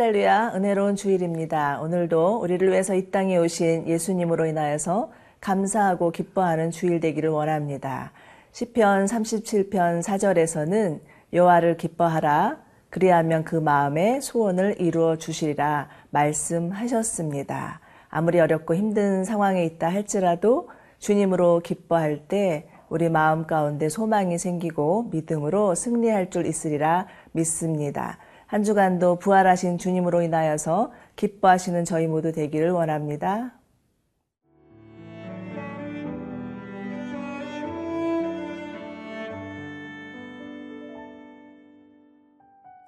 할렐루야, 은혜로운 주일입니다. 오늘도 우리를 위해서 이 땅에 오신 예수님으로 인하여서 감사하고 기뻐하는 주일 되기를 원합니다. 시편 37편 4절에서는 여호와를 기뻐하라 그리하면 그 마음에 소원을 이루어 주시리라 말씀하셨습니다. 아무리 어렵고 힘든 상황에 있다 할지라도 주님으로 기뻐할 때 우리 마음 가운데 소망이 생기고 믿음으로 승리할 줄 있으리라 믿습니다. 한 주간도 부활하신 주님으로 인하여서 기뻐하시는 저희 모두 되기를 원합니다.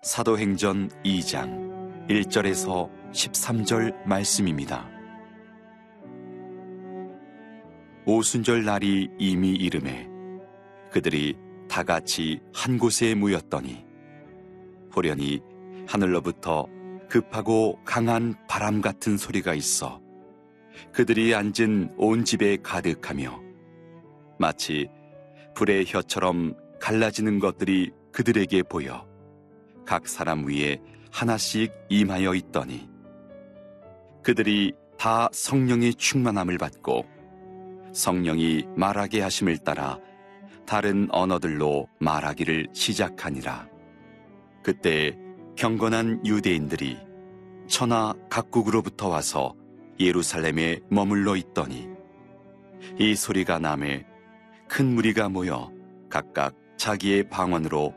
사도행전 2장 1절에서 13절 말씀입니다. 오순절 날이 이미 이름에 그들이 다 같이 한 곳에 모였더니 호련히 하늘로부터 급하고 강한 바람 같은 소리가 있어 그들이 앉은 온 집에 가득하며 마치 불의 혀처럼 갈라지는 것들이 그들에게 보여 각 사람 위에 하나씩 임하여 있더니 그들이 다 성령의 충만함을 받고 성령이 말하게 하심을 따라 다른 언어들로 말하기를 시작하니라. 그때 경건한 유대인들이 천하 각국으로부터 와서 예루살렘에 머물러 있더니 이 소리가 남에 큰 무리가 모여 각각 자기의 방언으로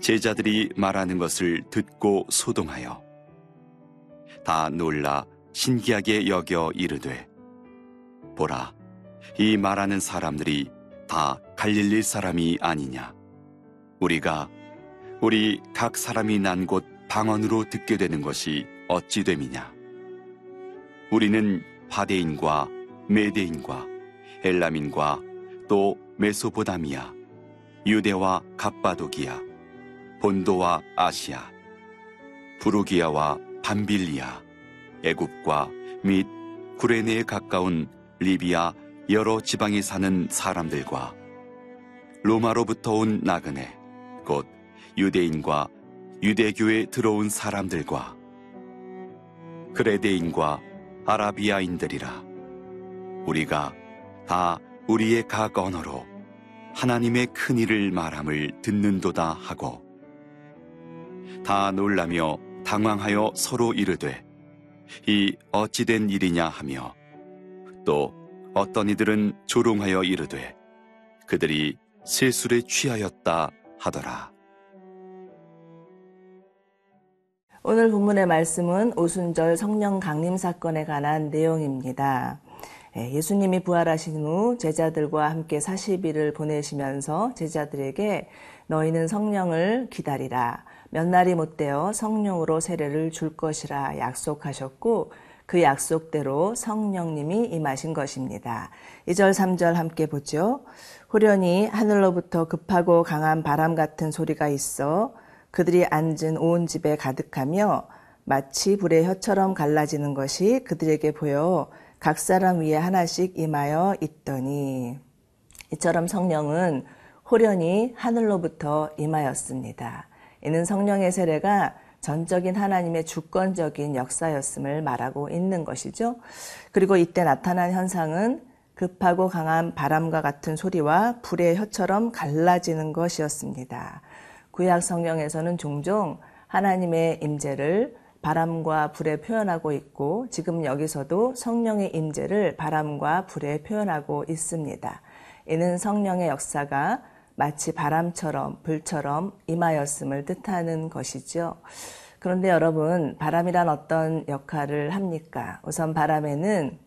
제자들이 말하는 것을 듣고 소동하여 다 놀라 신기하게 여겨 이르되 보라 이 말하는 사람들이 다 갈릴리 사람이 아니냐? 우리가 우리 각 사람이 난 곳 방언으로 듣게 되는 것이 어찌 됨이냐? 우리는 바데인과 메데인과 엘라민과 또 메소보다미아 유대와 갑바도기아 본도와 아시아, 부르기아와 밤빌리아, 애굽과 및 구레네에 가까운 리비아 여러 지방에 사는 사람들과 로마로부터 온 나그네, 곧 유대인과 유대교에 들어온 사람들과 그레데인과 아라비아인들이라 우리가 다 우리의 각 언어로 하나님의 큰 일을 말함을 듣는도다 하고 다 놀라며 당황하여 서로 이르되 이 어찌된 일이냐 하며 또 어떤 이들은 조롱하여 이르되 그들이 세술에 취하였다 하더라. 오늘 본문의 말씀은 오순절 성령 강림 사건에 관한 내용입니다. 예, 예수님이 부활하신 후 제자들과 함께 40일을 보내시면서 제자들에게 너희는 성령을 기다리라. 몇 날이 못되어 성령으로 세례를 줄 것이라 약속하셨고 그 약속대로 성령님이 임하신 것입니다. 2절 3절 함께 보죠. 후련히 하늘로부터 급하고 강한 바람 같은 소리가 있어 그들이 앉은 온 집에 가득하며 마치 불의 혀처럼 갈라지는 것이 그들에게 보여 각 사람 위에 하나씩 임하여 있더니 이처럼 성령은 호련히 하늘로부터 임하였습니다. 이는 성령의 세례가 전적인 하나님의 주권적인 역사였음을 말하고 있는 것이죠. 그리고 이때 나타난 현상은 급하고 강한 바람과 같은 소리와 불의 혀처럼 갈라지는 것이었습니다. 구약 성경에서는 종종 하나님의 임재를 바람과 불에 표현하고 있고 지금 여기서도 성령의 임재를 바람과 불에 표현하고 있습니다. 이는 성령의 역사가 마치 바람처럼 불처럼 임하였음을 뜻하는 것이죠. 그런데 여러분, 바람이란 어떤 역할을 합니까? 우선 바람에는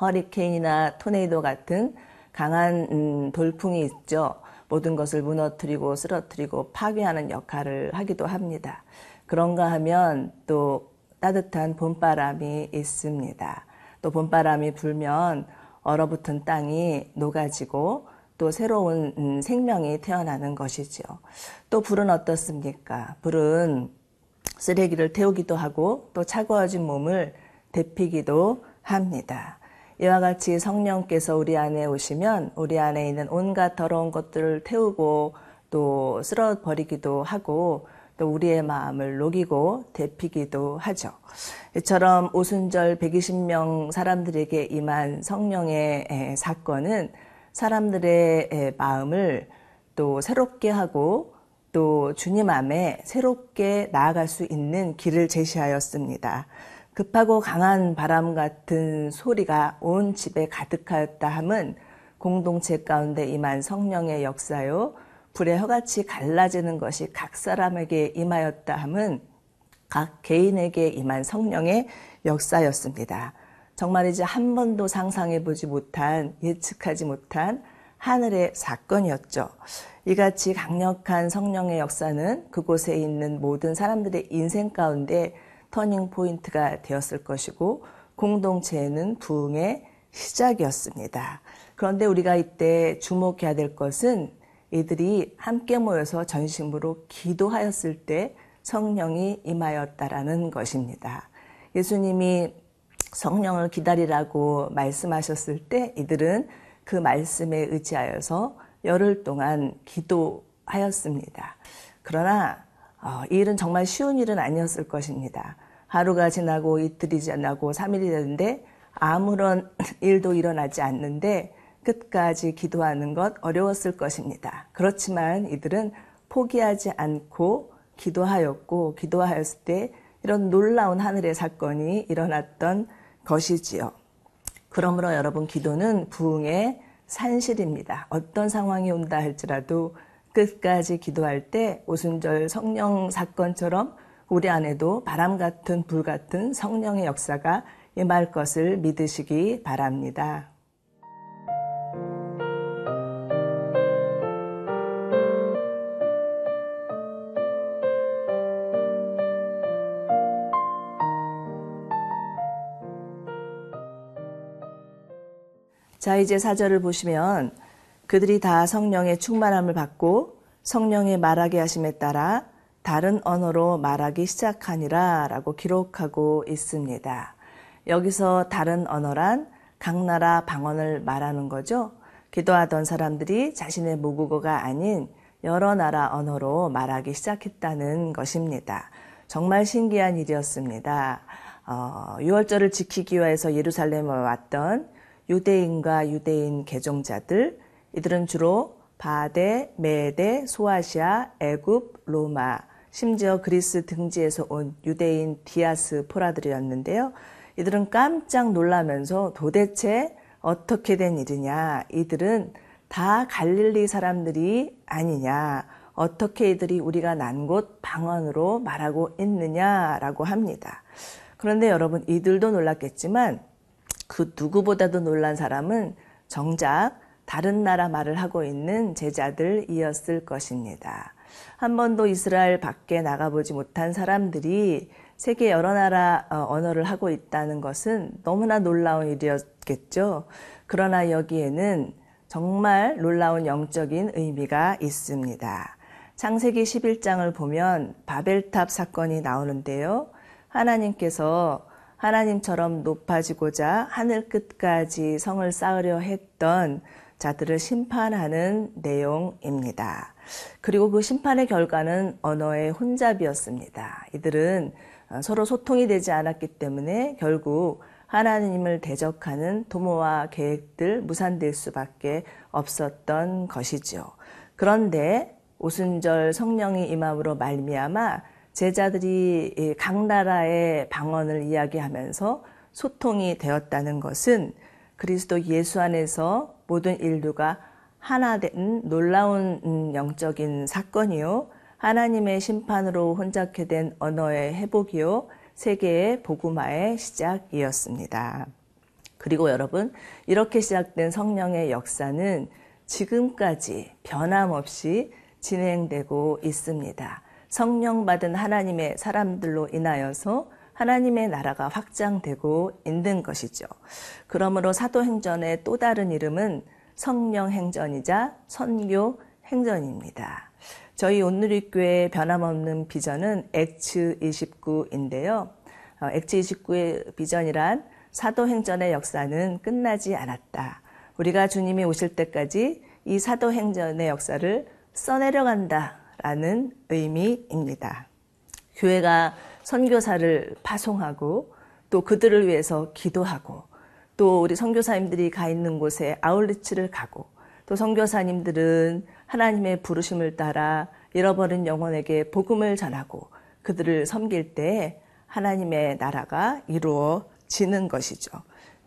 허리케인이나 토네이도 같은 강한 음, 돌풍이 있죠. 모든 것을 무너뜨리고 쓰러뜨리고 파괴하는 역할을 하기도 합니다. 그런가 하면 또 따뜻한 봄바람이 있습니다. 또 봄바람이 불면 얼어붙은 땅이 녹아지고 또 새로운 음, 생명이 태어나는 것이죠. 또 불은 어떻습니까? 불은 쓰레기를 태우기도 하고 또 차가워진 몸을 데피기도 합니다. 이와 같이 성령께서 우리 안에 오시면 우리 안에 있는 온갖 더러운 것들을 태우고 또 쓸어 버리기도 하고 또 우리의 마음을 녹이고 데피기도 하죠. 이처럼 오순절 120명 사람들에게 임한 성령의 사건은 사람들의 마음을 또 새롭게 하고 또 주님 안에 새롭게 나아갈 수 있는 길을 제시하였습니다. 급하고 강한 바람 같은 소리가 온 집에 가득하였다 함은 공동체 가운데 임한 성령의 역사요. 불의 혀같이 갈라지는 것이 각 사람에게 임하였다 함은 각 개인에게 임한 성령의 역사였습니다. 정말 이제 한 번도 상상해 보지 못한 예측하지 못한 하늘의 사건이었죠. 이같이 강력한 성령의 역사는 그곳에 있는 모든 사람들의 인생 가운데 터닝 포인트가 되었을 것이고 공동체에는 부흥의 시작이었습니다. 그런데 우리가 이때 주목해야 될 것은 이들이 함께 모여서 전심으로 기도하였을 때 성령이 임하였다라는 것입니다. 예수님이 성령을 기다리라고 말씀하셨을 때 이들은 그 말씀에 의지하여서 열흘 동안 기도하였습니다. 그러나 어, 이 일은 정말 쉬운 일은 아니었을 것입니다. 하루가 지나고 이틀이 지나고 3일이 되는데 아무런 일도 일어나지 않는데 끝까지 기도하는 것 어려웠을 것입니다. 그렇지만 이들은 포기하지 않고 기도하였고 기도하였을 때 이런 놀라운 하늘의 사건이 일어났던 것이지요. 그러므로 여러분 기도는 부흥의 산실입니다. 어떤 상황이 온다 할지라도 끝까지 기도할 때 오순절 성령 사건처럼 우리 안에도 바람 같은 불 같은 성령의 역사가 임할 것을 믿으시기 바랍니다. 자, 이제 사절을 보시면 그들이 다 성령의 충만함을 받고 성령의 말하게 하심에 따라 다른 언어로 말하기 시작하니라 라고 기록하고 있습니다. 여기서 다른 언어란 각 나라 방언을 말하는 거죠. 기도하던 사람들이 자신의 모국어가 아닌 여러 나라 언어로 말하기 시작했다는 것입니다. 정말 신기한 일이었습니다. 어, 6월절을 지키기 위해서 예루살렘에 왔던 유대인과 유대인 개종자들 이들은 주로 바데, 메데, 소아시아, 애굽, 로마, 심지어 그리스 등지에서 온 유대인 디아스 포라들이었는데요. 이들은 깜짝 놀라면서 도대체 어떻게 된 일이냐? 이들은 다 갈릴리 사람들이 아니냐? 어떻게 이들이 우리가 난 곳 방언으로 말하고 있느냐라고 합니다. 그런데 여러분 이들도 놀랐겠지만 그 누구보다도 놀란 사람은 정작 다른 나라 말을 하고 있는 제자들이었을 것입니다. 한 번도 이스라엘 밖에 나가보지 못한 사람들이 세계 여러 나라 어, 언어를 하고 있다는 것은 너무나 놀라운 일이었겠죠. 그러나 여기에는 정말 놀라운 영적인 의미가 있습니다. 창세기 11장을 보면 바벨탑 사건이 나오는데요. 하나님께서 하나님처럼 높아지고자 하늘 끝까지 성을 쌓으려 했던 자들을 심판하는 내용입니다. 그리고 그 심판의 결과는 언어의 혼잡이었습니다. 이들은 서로 소통이 되지 않았기 때문에 결국 하나님을 대적하는 도모와 계획들 무산될 수밖에 없었던 것이죠. 그런데 오순절 성령이 임함으로 말미암아 제자들이 각 나라의 방언을 이야기하면서 소통이 되었다는 것은 그리스도 예수 안에서 모든 인류가 하나 된 놀라운 음, 영적인 사건이요. 하나님의 심판으로 혼잡게 된 언어의 회복이요. 세계의 복음화의 시작이었습니다. 그리고 여러분, 이렇게 시작된 성령의 역사는 지금까지 변함없이 진행되고 있습니다. 성령 받은 하나님의 사람들로 인하여서 하나님의 나라가 확장되고 있는 것이죠. 그러므로 사도행전의 또 다른 이름은 성령행전이자 선교행전입니다. 저희 온누리교회 변함없는 비전은 엑츠 29인데요. 엑츠 29의 비전이란 사도행전의 역사는 끝나지 않았다. 우리가 주님이 오실 때까지 이 사도행전의 역사를 써내려간다. 라는 의미입니다. 교회가 선교사를 파송하고 또 그들을 위해서 기도하고 또 우리 선교사님들이 가 있는 곳에 아울리치를 가고 또 선교사님들은 하나님의 부르심을 따라 잃어버린 영혼에게 복음을 전하고 그들을 섬길 때 하나님의 나라가 이루어지는 것이죠.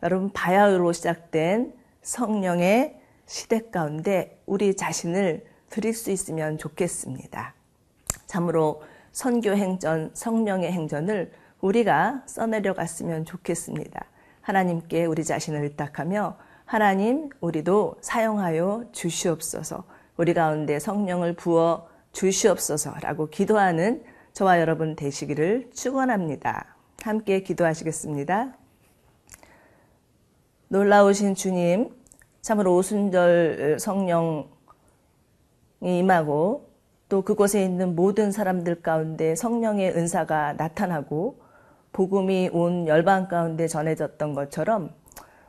여러분 바야흐로 시작된 성령의 시대 가운데 우리 자신을 드릴 수 있으면 좋겠습니다. 참으로 선교 행전, 성령의 행전을 우리가 써내려 갔으면 좋겠습니다. 하나님께 우리 자신을 의탁하며 하나님 우리도 사용하여 주시옵소서 우리 가운데 성령을 부어 주시옵소서라고 기도하는 저와 여러분 되시기를 축원합니다. 함께 기도하시겠습니다. 놀라우신 주님, 참으로 오순절 성령이 임하고 또 그곳에 있는 모든 사람들 가운데 성령의 은사가 나타나고 복음이 온 열방 가운데 전해졌던 것처럼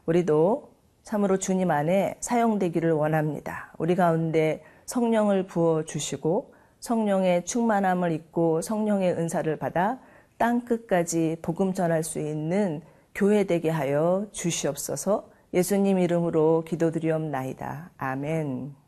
우리도 참으로 주님 안에 사용되기를 원합니다. 우리 가운데 성령을 부어 주시고 성령의 충만함을 입고 성령의 은사를 받아 땅 끝까지 복음 전할 수 있는 교회 되게 하여 주시옵소서. 예수님 이름으로 기도드리옵나이다. 아멘.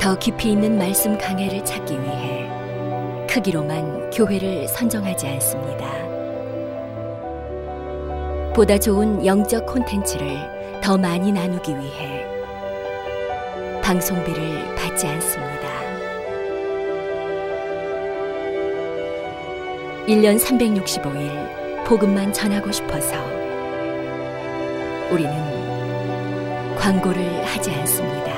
더 깊이 있는 말씀 강해를 찾기 위해 크기로만 교회를 선정하지 않습니다. 보다 좋은 영적 콘텐츠를 더 많이 나누기 위해 방송비를 받지 않습니다. 1년 365일 복음만 전하고 싶어서 우리는 광고를 하지 않습니다.